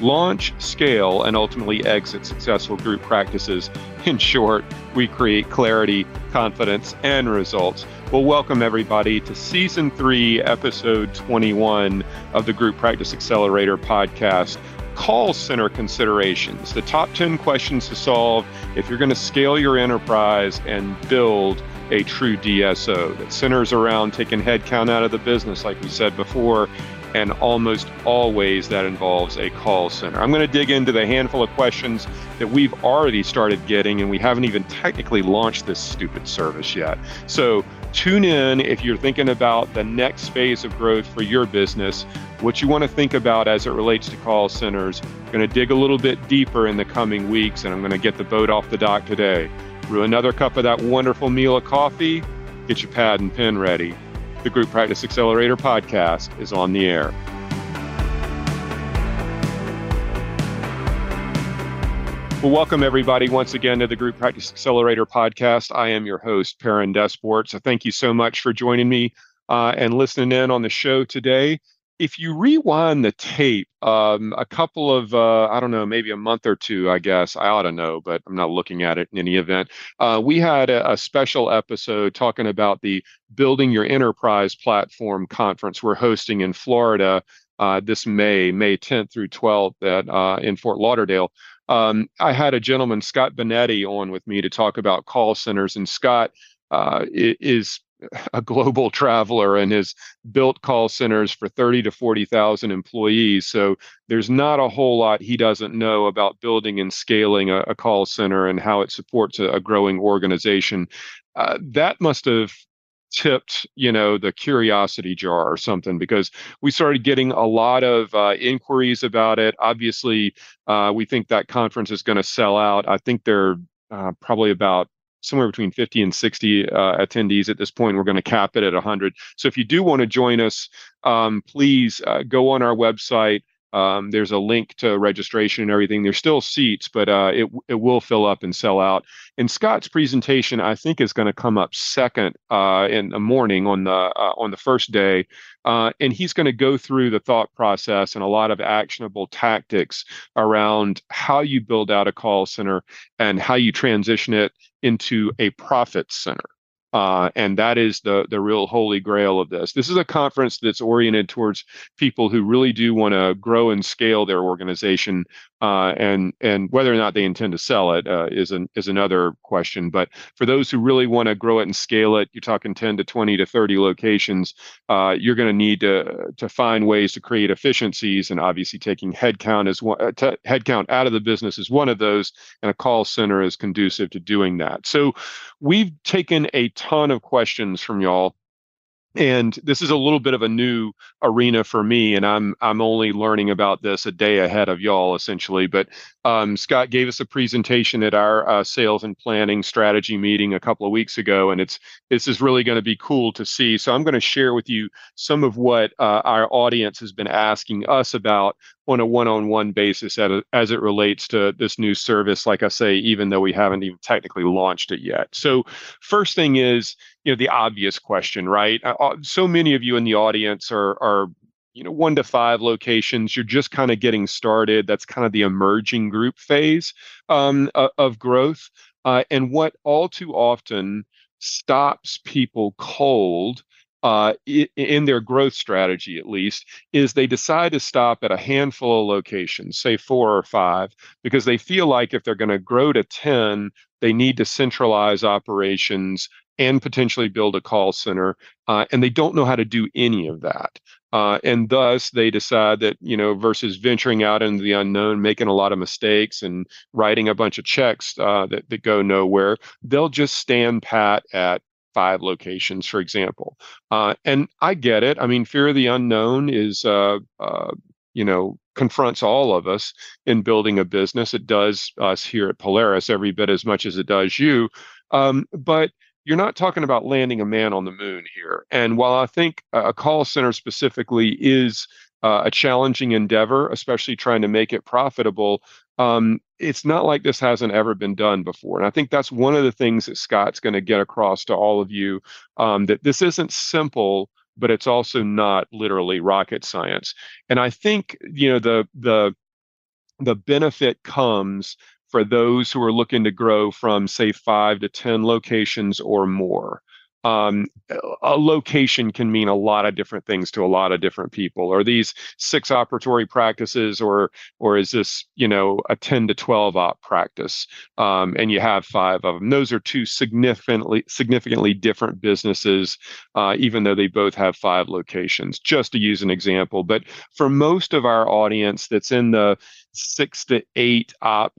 launch, scale, and ultimately exit successful group practices. In short, we create clarity, confidence, and results. Well, welcome everybody to season three, episode 21 of the Group Practice Accelerator podcast. Call center considerations, the top 10 questions to solve if you're going to scale your enterprise and build a true DSO that centers around taking headcount out of the business, like we said before, and almost always that involves a call center. I'm going to dig into the handful of questions that we've already started getting, and we haven't even technically launched this stupid service yet. So tune in if you're thinking about the next phase of growth for your business, what you want to think about as it relates to call centers. I'm going to dig a little bit deeper in the coming weeks, and I'm going to get the boat off the dock today. Brew another cup of that wonderful meal of coffee. Get your pad and pen ready the Group Practice Accelerator podcast is on the air. Well, welcome everybody once again to the Group Practice Accelerator podcast. I am your host, Perrin Desport. So thank you so much for joining me uh, and listening in on the show today if you rewind the tape, um, a couple of, uh, I don't know, maybe a month or two, I guess, I ought to know, but I'm not looking at it in any event. Uh, we had a, a, special episode talking about the Building Your Enterprise platform conference we're hosting in Florida uh, this May, May 10th through 12th at, uh, in Fort Lauderdale. Um, I had a gentleman, Scott Benetti, on with me to talk about call centers, and Scott uh, is a global traveler and has built call centers for 30 to 40,000 employees. So there's not a whole lot he doesn't know about building and scaling a, a call center and how it supports a, a growing organization. Uh, that must have tipped you know the curiosity jar or something because we started getting a lot of uh, inquiries about it obviously uh, we think that conference is going to sell out i think they're uh, probably about somewhere between 50 and 60 uh, attendees at this point. We're going to cap it at 100. So if you do want to join us, um, please uh, go on our website. Um, there's a link to registration and everything. There's still seats, but uh, it it will fill up and sell out. And Scott's presentation, I think, is going to come up second uh, in the morning on the uh, on the first day, uh, and he's going to go through the thought process and a lot of actionable tactics around how you build out a call center and how you transition it into a profit center. Uh, and that is the the real holy grail of this. This is a conference that's oriented towards people who really do want to grow and scale their organization, uh, and and whether or not they intend to sell it uh, is an is another question. But for those who really want to grow it and scale it, you're talking 10 to 20 to 30 locations. Uh, you're going to need to to find ways to create efficiencies, and obviously taking headcount as one uh, t- headcount out of the business is one of those, and a call center is conducive to doing that. So we've taken a ton of questions from y'all and this is a little bit of a new arena for me and i'm i'm only learning about this a day ahead of y'all essentially but um, scott gave us a presentation at our uh, sales and planning strategy meeting a couple of weeks ago and it's this is really going to be cool to see. So i'm going to share with you some of what uh, our audience has been asking us about on a one-on-one basis a, as it relates to this new service like i say even though we haven't even technically launched it yet. So first thing is you know the obvious question right? Uh, uh so many of you in the audience are are you know one to five locations. You're just kind of getting started. That's kind of the emerging group phase um, of growth. Uh, and what all too often stops people cold uh, in their growth strategy, at least, is they decide to stop at a handful of locations, say four or five, because they feel like if they're going to grow to 10, they need to centralize operations and potentially build a call center. Uh, and they don't know how to do any of that. Uh, and thus they decide that, you know, versus venturing out into the unknown, making a lot of mistakes and writing a bunch of checks uh, that, that go nowhere, they'll just stand pat at five locations, for example. Uh, and I get it. I mean, fear of the unknown is uh, uh, you know confronts all of us in building a business. It does us here at Polaris every bit as much as it does you. Um, but you're not talking about landing a man on the moon here. And while I think a call center specifically is uh, a challenging endeavor, especially trying to make it profitable, um, it's not like this hasn't ever been done before. And I think that's one of the things that Scott's going to get across to all of you um, that this isn't simple, but it's also not literally rocket science. And I think you know the the the benefit comes for those who are looking to grow from say five to ten locations or more um, a location can mean a lot of different things to a lot of different people. Are these six operatory practices, or or is this you know a ten to twelve op practice, um, and you have five of them? Those are two significantly significantly different businesses, uh, even though they both have five locations. Just to use an example, but for most of our audience that's in the six to eight op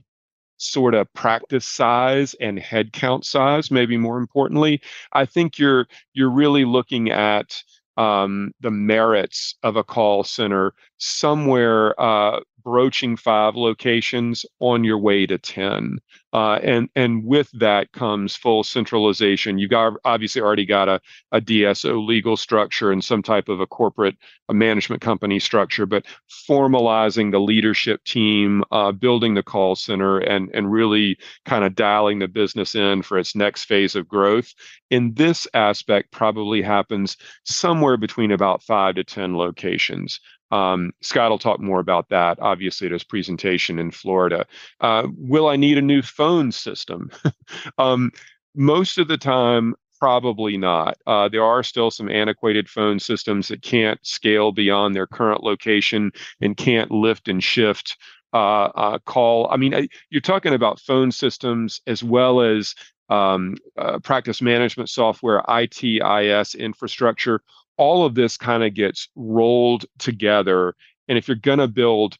sort of practice size and headcount size maybe more importantly. I think you're you're really looking at um, the merits of a call center somewhere uh, broaching five locations on your way to 10 uh, and and with that comes full centralization. You've got obviously already got a, a dso legal structure and some type of a corporate a management company structure but formalizing the leadership team uh, building the call center and and really kind of dialing the business in for its next phase of growth. In this aspect probably happens somewhere between about five to ten locations. Um, Scott will talk more about that, obviously, at his presentation in Florida. Uh, will I need a new phone system? um, most of the time, probably not. Uh, there are still some antiquated phone systems that can't scale beyond their current location and can't lift and shift uh, uh, call. I mean, you're talking about phone systems as well as um, uh, practice management software, ITIS infrastructure all of this kind of gets rolled together. And if you're going to build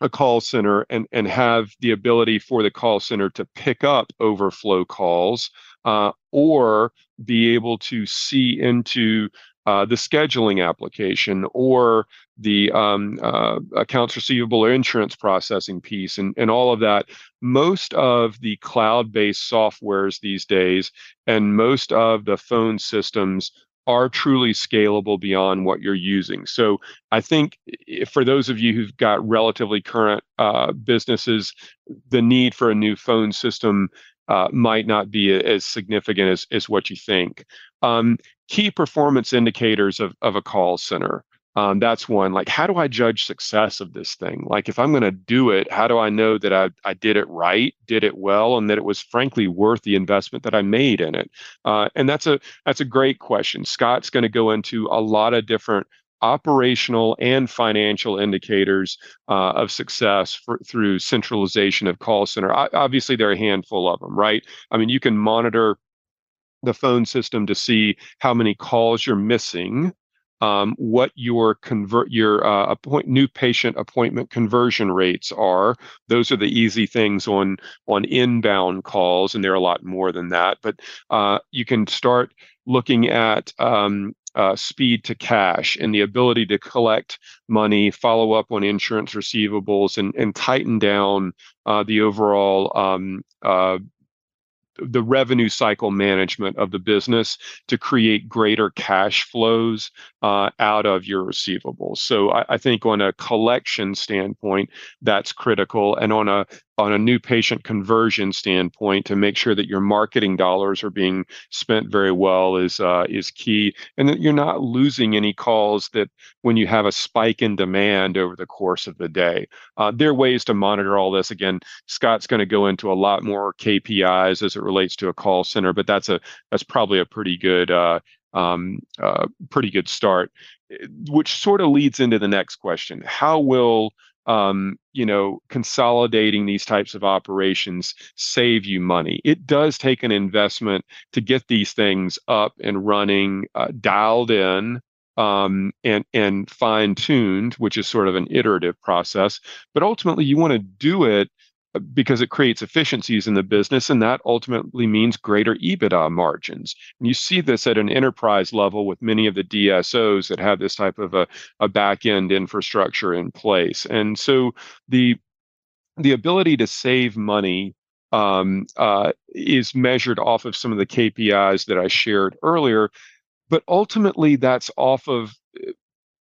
a call center and, and have the ability for the call center to pick up overflow calls uh, or be able to see into uh, the scheduling application or the um, uh, accounts receivable or insurance processing piece and, and all of that. Most of the cloud based softwares these days and most of the phone systems are truly scalable beyond what you're using. So I think for those of you who've got relatively current uh, businesses, the need for a new phone system uh, might not be as significant as, as what you think. Um, key performance indicators of, of a call center. Um, that's one. Like, how do I judge success of this thing? Like, if I'm going to do it, how do I know that I, I did it right, did it well, and that it was frankly worth the investment that I made in it? Uh, and that's a that's a great question. Scott's going to go into a lot of different operational and financial indicators uh, of success for, through centralization of call center. I, obviously, there are a handful of them, right? I mean, you can monitor the phone system to see how many calls you're missing um, what your convert your uh, appoint new patient appointment conversion rates are. Those are the easy things on on inbound calls, and there are a lot more than that. But uh, you can start looking at um, uh, speed to cash and the ability to collect money, follow up on insurance receivables, and and tighten down uh, the overall um, uh, the revenue cycle management of the business to create greater cash flows uh, out of your receivables. So I, I, think on a collection standpoint, that's critical, and on a on a new patient conversion standpoint to make sure that your marketing dollars are being spent very well is uh, is key, and that you're not losing any calls that when you have a spike in demand over the course of the day. Uh, there are ways to monitor all this. Again, Scott's going to go into a lot more KPIs as it relates to a call center, but that's a that's probably a pretty good uh, um, uh, pretty good start. Which sort of leads into the next question: How will um, you know, consolidating these types of operations save you money. It does take an investment to get these things up and running, uh, dialed in, um, and and fine tuned, which is sort of an iterative process. But ultimately, you want to do it because it creates efficiencies in the business, and that ultimately means greater EBITDA margins. And you see this at an enterprise level with many of the DSOs that have this type of a, a back end infrastructure in place. And so the the ability to save money um, uh, is measured off of some of the KPIs that I shared earlier, but ultimately that's off of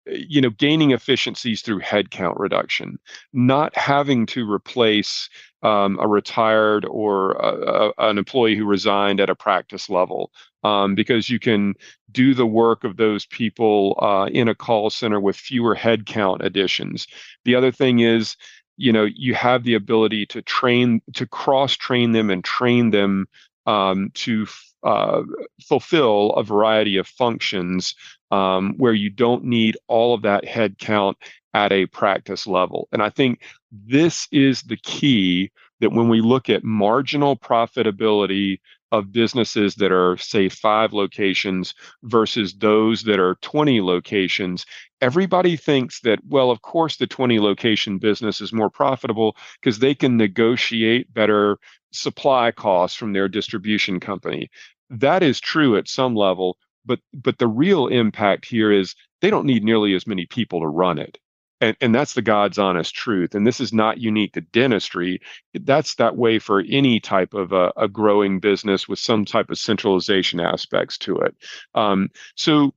you know gaining efficiencies through headcount reduction not having to replace um, a retired or a, a, an employee who resigned at a practice level um, because you can do the work of those people uh, in a call center with fewer headcount additions. The other thing is you know you have the ability to train to cross train them and train them um, to uh, fulfill a variety of functions um, where you don't need all of that head count at a practice level. And I think this is the key that when we look at marginal profitability of businesses that are, say, five locations versus those that are 20 locations, everybody thinks that, well, of course, the 20 location business is more profitable because they can negotiate better supply costs from their distribution company. That is true at some level, but but the real impact here is they don't need nearly as many people to run it and, and that's the god's honest truth and this is not unique to dentistry. That's that way for any type of a, a growing business with some type of centralization aspects to it. Um, so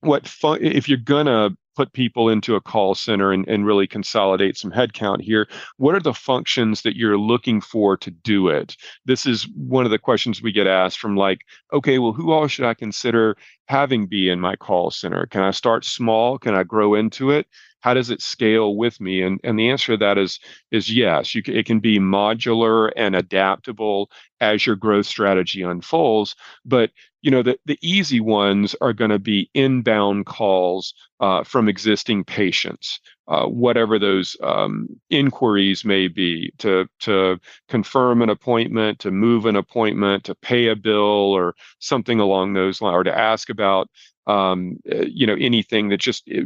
what fun, if you're gonna put people into a call center and, and really consolidate some headcount here. What are the functions that you're looking for to do it? This is one of the questions we get asked from like, okay, well, who all should I consider having be in my call center? Can I start small? Can I grow into it? How does it scale with me? And and the answer to that is is yes. You can, it can be modular and adaptable as your growth strategy unfolds. But you know the, the easy ones are going to be inbound calls uh, from existing patients uh, whatever those um, inquiries may be to to confirm an appointment to move an appointment to pay a bill or something along those lines or to ask about um, uh, you know anything that just uh,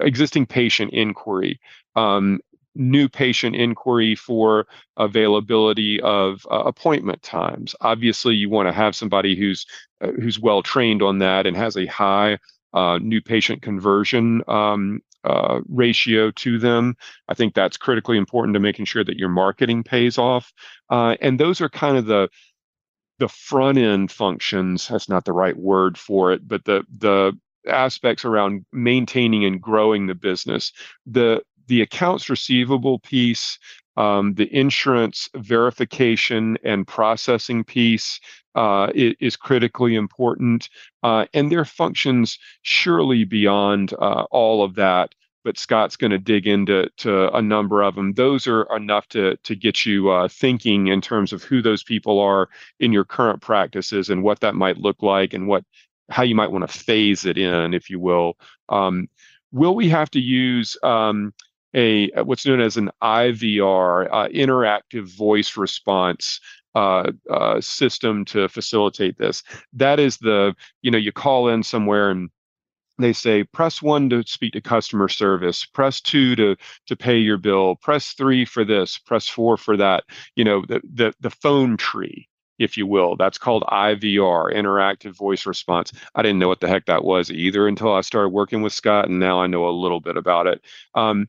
existing patient inquiry. Um, new patient inquiry for availability of uh, appointment times. Obviously, you want to have somebody who's uh, who's well trained on that and has a high uh, new patient conversion um, uh, ratio to them. I think that's critically important to making sure that your marketing pays off. Uh, and those are kind of the the front end functions. That's not the right word for it, but the the aspects around maintaining and growing the business. The the accounts receivable piece, um, the insurance verification and processing piece uh, is, critically important. Uh, and their functions surely beyond uh, all of that. But Scott's going to dig into to a number of them. Those are enough to to get you uh, thinking in terms of who those people are in your current practices and what that might look like and what how you might want to phase it in, if you will. Um, will we have to use um, a what's known as an IVR, uh, interactive voice response uh, uh, system to facilitate this. That is the you know you call in somewhere and they say press one to speak to customer service press two to to pay your bill press three for this press four for that. You know the the, the phone tree if you will that's called ivr interactive voice response. I didn't know what the heck that was either until i started working with scott and now i know a little bit about it. Um,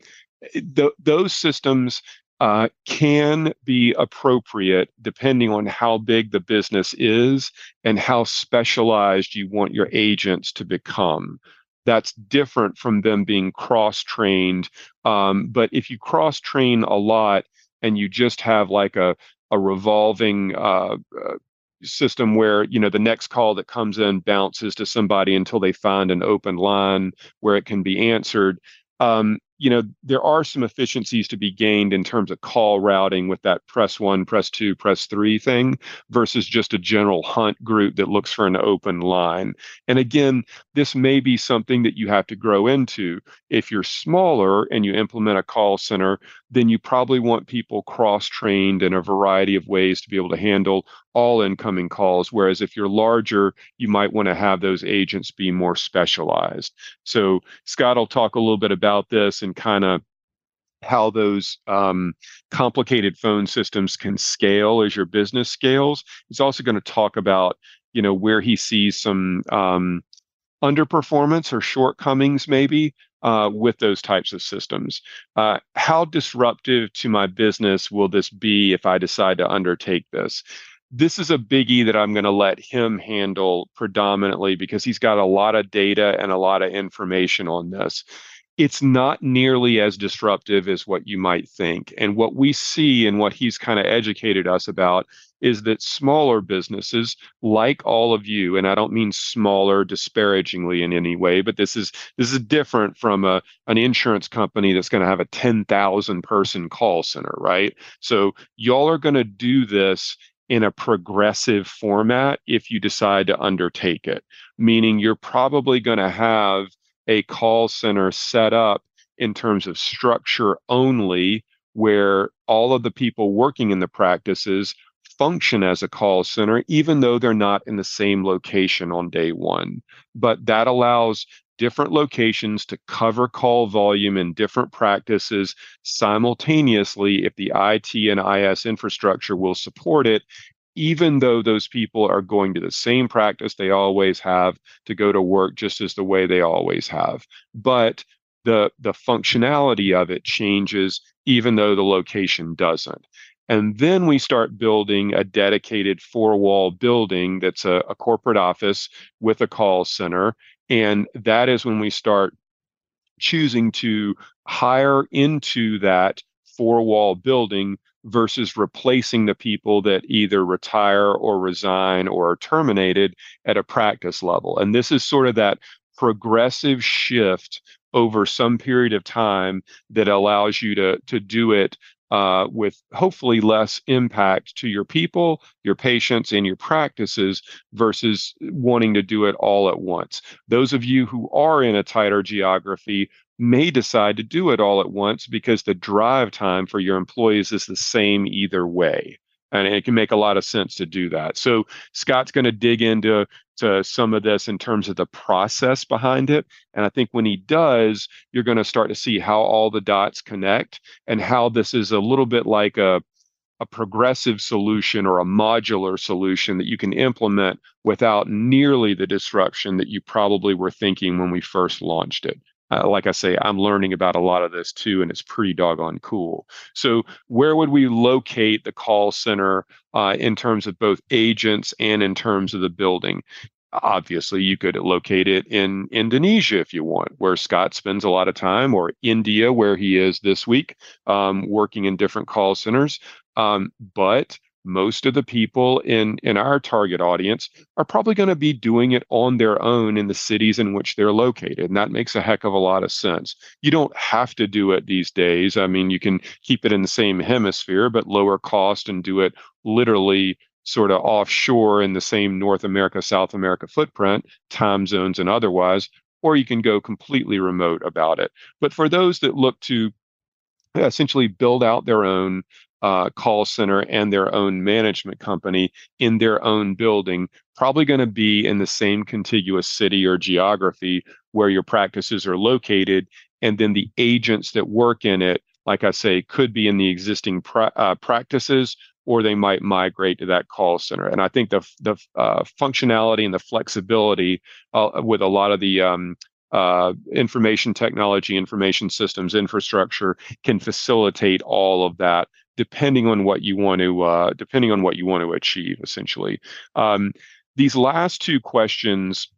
th- those systems uh, can be appropriate depending on how big the business is and how specialized you want your agents to become. That's different from them being cross trained. Um, but if you cross train a lot and you just have like a, a revolving uh, uh, system where you know the next call that comes in bounces to somebody until they find an open line where it can be answered um, you know, there are some efficiencies to be gained in terms of call routing with that press one, press two, press three thing versus just a general hunt group that looks for an open line. And again, this may be something that you have to grow into. If you're smaller and you implement a call center, then you probably want people cross trained in a variety of ways to be able to handle all incoming calls. Whereas if you're larger, you might want to have those agents be more specialized. So Scott will talk a little bit about this and kind of how those um, complicated phone systems can scale as your business scales. He's also going to talk about, you know, where he sees some um, underperformance or shortcomings, maybe, uh, with those types of systems. Uh, how disruptive to my business will this be if I decide to undertake this? This is a biggie that I'm going to let him handle predominantly because he's got a lot of data and a lot of information on this it's not nearly as disruptive as what you might think. And what we see and what he's kind of educated us about is that smaller businesses like all of you and I don't mean smaller disparagingly in any way but this is this is different from a an insurance company that's going to have a 10,000 person call center right so y'all are going to do this in a progressive format if you decide to undertake it meaning you're probably going to have a call center set up in terms of structure only, where all of the people working in the practices function as a call center, even though they're not in the same location on day one. But that allows different locations to cover call volume in different practices simultaneously if the IT and IS infrastructure will support it even though those people are going to the same practice they always have to go to work just as the way they always have. But the the functionality of it changes even though the location doesn't. And then we start building a dedicated four wall building that's a, a corporate office with a call center. And that is when we start choosing to hire into that four wall building versus replacing the people that either retire or resign or are terminated at a practice level. And this is sort of that progressive shift over some period of time that allows you to, to do it uh, with hopefully less impact to your people, your patients, and your practices versus wanting to do it all at once. Those of you who are in a tighter geography may decide to do it all at once because the drive time for your employees is the same either way. And it can make a lot of sense to do that. So Scott's going to dig into to some of this in terms of the process behind it. And I think when he does, you're going to start to see how all the dots connect and how this is a little bit like a a progressive solution or a modular solution that you can implement without nearly the disruption that you probably were thinking when we first launched it uh, like I say, I'm learning about a lot of this too, and it's pretty doggone cool. So, where would we locate the call center uh, in terms of both agents and in terms of the building? Obviously, you could locate it in Indonesia if you want, where Scott spends a lot of time, or India, where he is this week, um, working in different call centers. Um, but most of the people in in our target audience are probably going to be doing it on their own in the cities in which they're located and that makes a heck of a lot of sense. You don't have to do it these days. I mean you can keep it in the same hemisphere but lower cost and do it literally sort of offshore in the same north america south america footprint time zones and otherwise or you can go completely remote about it. But for those that look to essentially build out their own uh, call center and their own management company in their own building, probably going to be in the same contiguous city or geography where your practices are located. And then the agents that work in it, like I say, could be in the existing pra- uh, practices or they might migrate to that call center. And I think the the uh, functionality and the flexibility uh, with a lot of the um, uh, information technology, information systems, infrastructure can facilitate all of that depending on what you want to uh, depending on what you want to achieve essentially. Um, these last two questions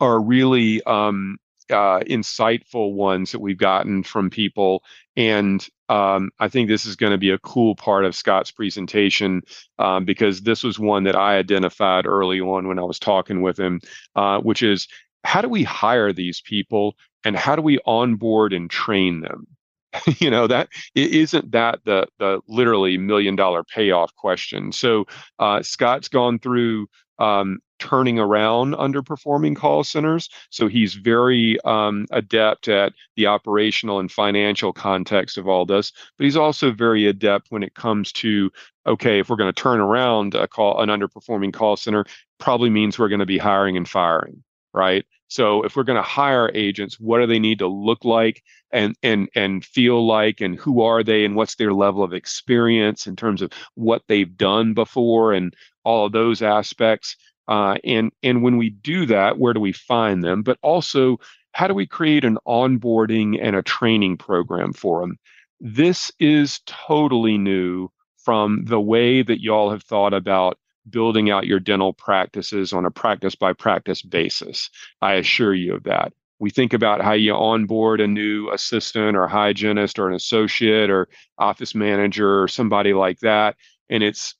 are really um, uh, insightful ones that we've gotten from people and um, i think this is going to be a cool part of scott's presentation um, because this was one that i identified early on when i was talking with him uh, which is how do we hire these people and how do we onboard and train them? You know that isn't that the the literally million dollar payoff question? So uh, scott's gone through um, turning around underperforming call centers so he's very um, adept at the operational and financial context of all this but he's also very adept when it comes to okay if we're going to turn around a call an underperforming call center probably means we're going to be hiring and firing right So if we're going to hire agents, what do they need to look like and and and feel like and who are they and what's their level of experience in terms of what they've done before and all of those aspects. Uh, and and when we do that, where do we find them? But also, how do we create an onboarding and a training program for them? This is totally new from the way that y'all have thought about building out your dental practices on a practice by practice basis. I assure you of that. We think about how you onboard a new assistant or hygienist or an associate or office manager or somebody like that. And it's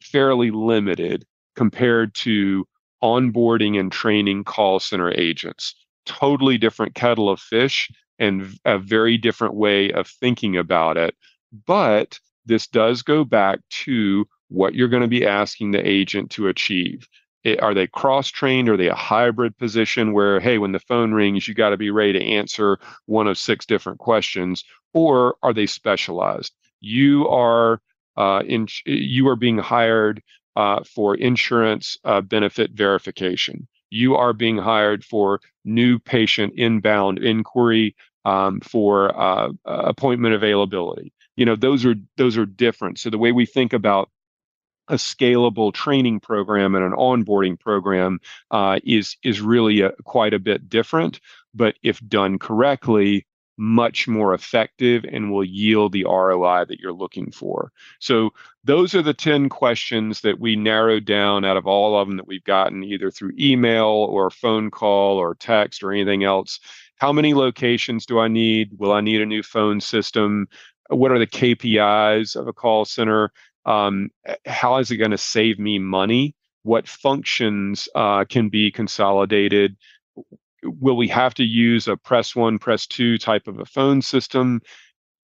fairly limited compared to onboarding and training call center agents. Totally different kettle of fish and a very different way of thinking about it. But this does go back to what you're going to be asking the agent to achieve. It, are they cross trained? Are they a hybrid position where, hey, when the phone rings, you got to be ready to answer one of six different questions? Or are they specialized? You are uh, in, you are being hired uh, for insurance uh, benefit verification. You are being hired for new patient inbound inquiry um, for uh, appointment availability. You know, those are those are different. So the way we think about a scalable training program and an onboarding program uh, is is really a, quite a bit different. But if done correctly, much more effective and will yield the ROI that you're looking for. So those are the 10 questions that we narrowed down out of all of them that we've gotten either through email or phone call or text or anything else. How many locations do I need? Will I need a new phone system? What are the KPIs of a call center? Um, how is it going to save me money? What functions uh, can be consolidated? Will we have to use a press one, press two type of a phone system?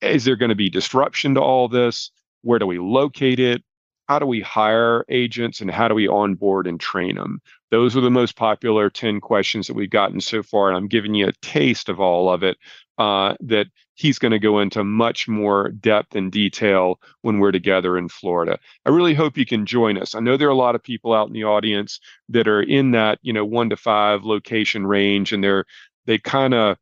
Is there going to be disruption to all this? Where do we locate it? How do we hire agents and how do we onboard and train them? Those are the most popular 10 questions that we've gotten so far. And I'm giving you a taste of all of it uh, that he's going to go into much more depth and detail when we're together in Florida. I really hope you can join us. I know there are a lot of people out in the audience that are in that, you know, one to five location range and they're, they kind of,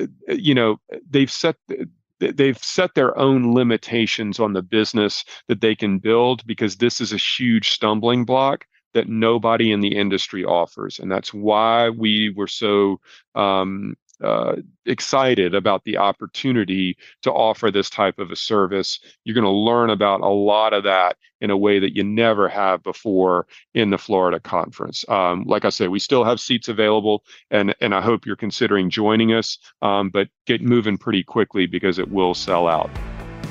uh, uh, you know, they've set, uh, they've set their own limitations on the business that they can build because this is a huge stumbling block that nobody in the industry offers. And that's why we were so um, uh, excited about the opportunity to offer this type of a service. You're going to learn about a lot of that in a way that you never have before in the Florida conference. Um, like I said, we still have seats available, and and I hope you're considering joining us. Um, but get moving pretty quickly because it will sell out.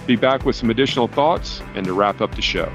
Be back with some additional thoughts and to wrap up the show.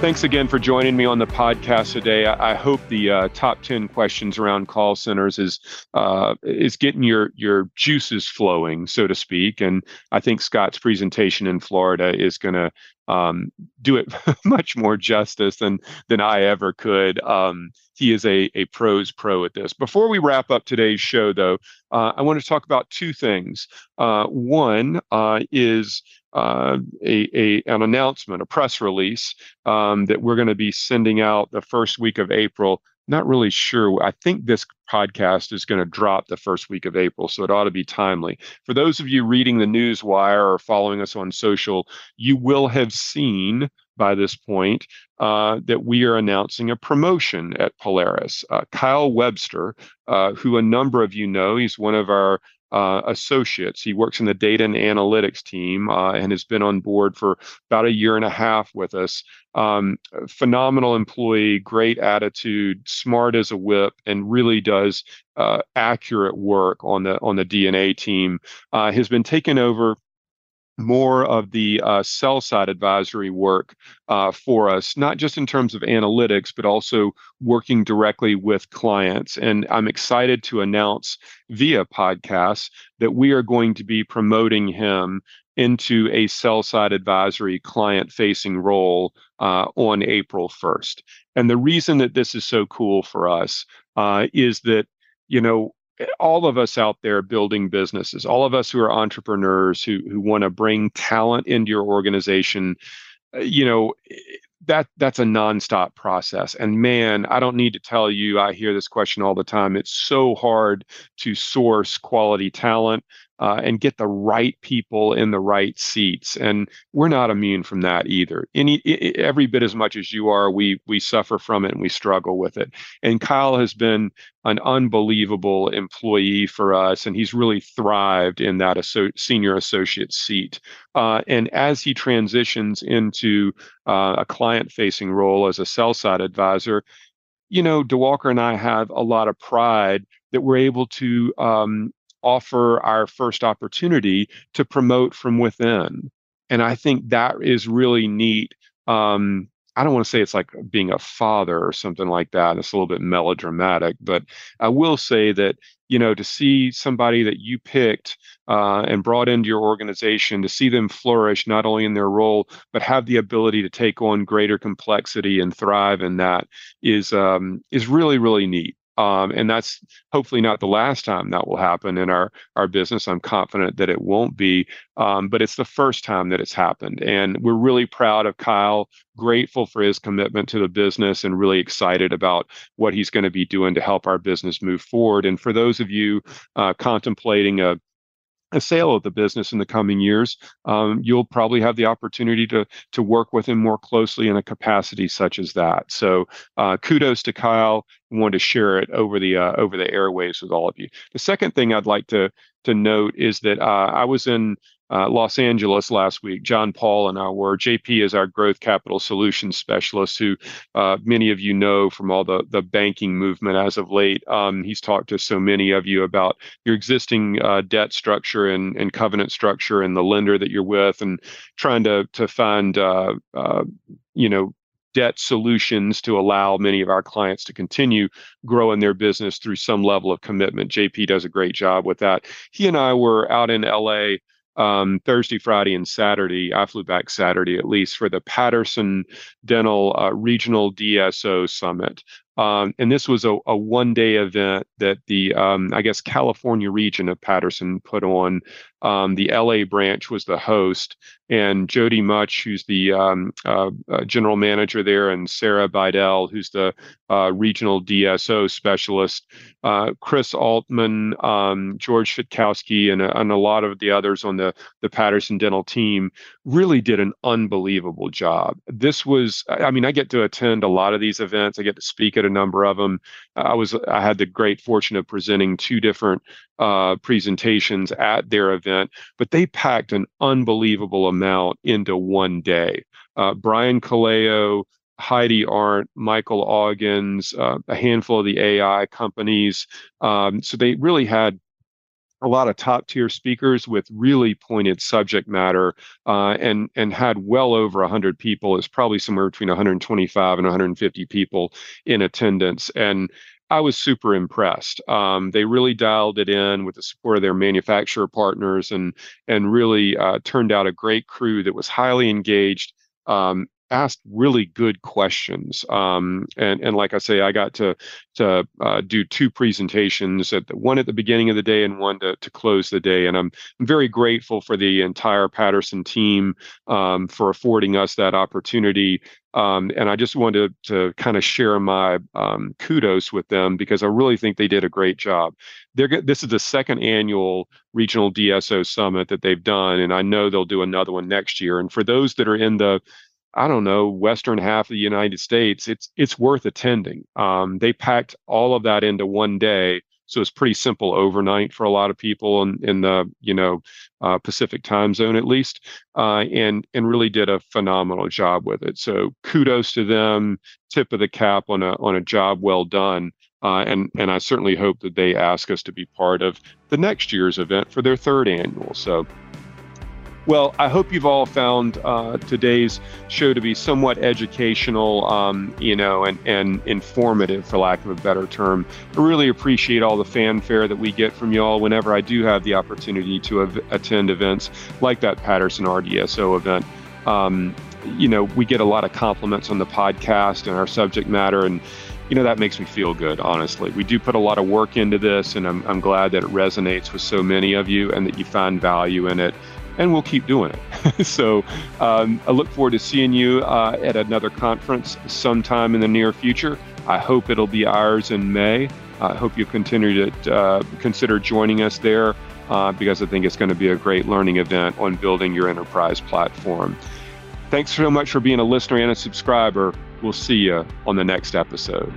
Thanks again for joining me on the podcast today. I, hope the uh, top ten questions around call centers is uh, is getting your your juices flowing, so to speak. And I think Scott's presentation in Florida is going to um, do it much more justice than than I ever could. Um, he is a a pros pro at this. Before we wrap up today's show, though, uh, I want to talk about two things. Uh, one uh, is uh, a, a, an announcement, a press release um, that we're going to be sending out the first week of April. Not really sure. I think this podcast is going to drop the first week of April, so it ought to be timely. For those of you reading the news wire or following us on social, you will have seen by this point uh, that we are announcing a promotion at Polaris. Uh, Kyle Webster, uh, who a number of you know, he's one of our uh, associates. He works in the data and analytics team uh, and has been on board for about a year and a half with us. Um, phenomenal employee, great attitude, smart as a whip, and really does uh, accurate work on the on the DNA team. Uh, has been taken over more of the uh, sell side advisory work uh, for us, not just in terms of analytics, but also working directly with clients. And I'm excited to announce via podcast that we are going to be promoting him into a sell side advisory client facing role uh, on April 1st. And the reason that this is so cool for us uh, is that, you know, all of us out there building businesses, all of us who are entrepreneurs who who want to bring talent into your organization, uh, you know, that that's a nonstop process. And man, I don't need to tell you, I hear this question all the time. It's so hard to source quality talent uh, and get the right people in the right seats. And we're not immune from that either. Any every bit as much as you are, we we suffer from it and we struggle with it. And Kyle has been an unbelievable employee for us, and he's really thrived in that senior associate seat. Uh, and as he transitions into uh, a client-facing role as a sell-side advisor, you know, DeWalker and I have a lot of pride that we're able to um, offer our first opportunity to promote from within. And I think that is really neat. Um, I don't want to say it's like being a father or something like that. It's a little bit melodramatic, but I will say that you know to see somebody that you picked uh, and brought into your organization to see them flourish not only in their role but have the ability to take on greater complexity and thrive in that is um, is really really neat. Um, and that's hopefully not the last time that will happen in our our business. I'm confident that it won't be, um, but it's the first time that it's happened, and we're really proud of Kyle. Grateful for his commitment to the business, and really excited about what he's going to be doing to help our business move forward. And for those of you uh, contemplating a a sale of the business in the coming years, um, you'll probably have the opportunity to to work with him more closely in a capacity such as that. So, uh, kudos to Kyle. I wanted to share it over the uh, over the airways with all of you. The second thing I'd like to to note is that uh, I was in uh, Los Angeles last week. John Paul and I were. JP is our growth capital solutions specialist, who uh, many of you know from all the the banking movement as of late. Um, he's talked to so many of you about your existing uh, debt structure and, and covenant structure and the lender that you're with, and trying to to find uh, uh, you know debt solutions to allow many of our clients to continue growing their business through some level of commitment. JP does a great job with that. He and I were out in LA um, Thursday, Friday, and Saturday. I flew back Saturday at least for the Patterson Dental uh, Regional DSO Summit. Um, and this was a, a one day event that the, um, I guess, California region of Patterson put on. Um, the LA branch was the host, and Jody Much, who's the um, uh, uh, general manager there, and Sarah Bidell, who's the uh, regional DSO specialist, uh, Chris Altman, um, George Fitkowski, and, and a lot of the others on the, the Patterson Dental team really did an unbelievable job. This was, I mean, I get to attend a lot of these events, I get to speak at a number of them. I was, I had the great fortune of presenting two different uh, presentations at their event, but they packed an unbelievable amount into one day. Uh, Brian Colao, Heidi Arndt, Michael Augins, uh, a handful of the AI companies. Um, so they really had a lot of top tier speakers with really pointed subject matter uh, and and had well over 100 people it's probably somewhere between 125 and 150 people in attendance and I was super impressed. Um, they really dialed it in with the support of their manufacturer partners, and and really uh, turned out a great crew that was highly engaged. Um, asked really good questions. Um, and and like I say, I got to to uh, do two presentations at the, one at the beginning of the day and one to, to close the day. And I'm, I'm very grateful for the entire Patterson team um, for affording us that opportunity. Um, and I just wanted to, to kind of share my um, kudos with them because I really think they did a great job. They're, this is the second annual regional DSO summit that they've done, and I know they'll do another one next year. And for those that are in the I don't know, western half of the United States, it's it's worth attending. Um, they packed all of that into one day, so it's pretty simple overnight for a lot of people in, in the you know uh, Pacific time zone at least, uh, and and really did a phenomenal job with it. So kudos to them, tip of the cap on a on a job well done. Uh, and and I certainly hope that they ask us to be part of the next year's event for their third annual. So well, I hope you've all found uh, today's show to be somewhat educational, um, you know, and, and informative, for lack of a better term. I really appreciate all the fanfare that we get from y'all whenever I do have the opportunity to av- attend events like that Patterson RDSO event. Um, you know, we get a lot of compliments on the podcast and our subject matter, and you know, that makes me feel good, honestly. We do put a lot of work into this, and I'm, I'm glad that it resonates with so many of you and that you find value in it. And we'll keep doing it. so um, I look forward to seeing you uh, at another conference sometime in the near future. I hope it'll be ours in May. I hope you continue to uh, consider joining us there uh, because I think it's going to be a great learning event on building your enterprise platform. Thanks so much for being a listener and a subscriber. We'll see you on the next episode.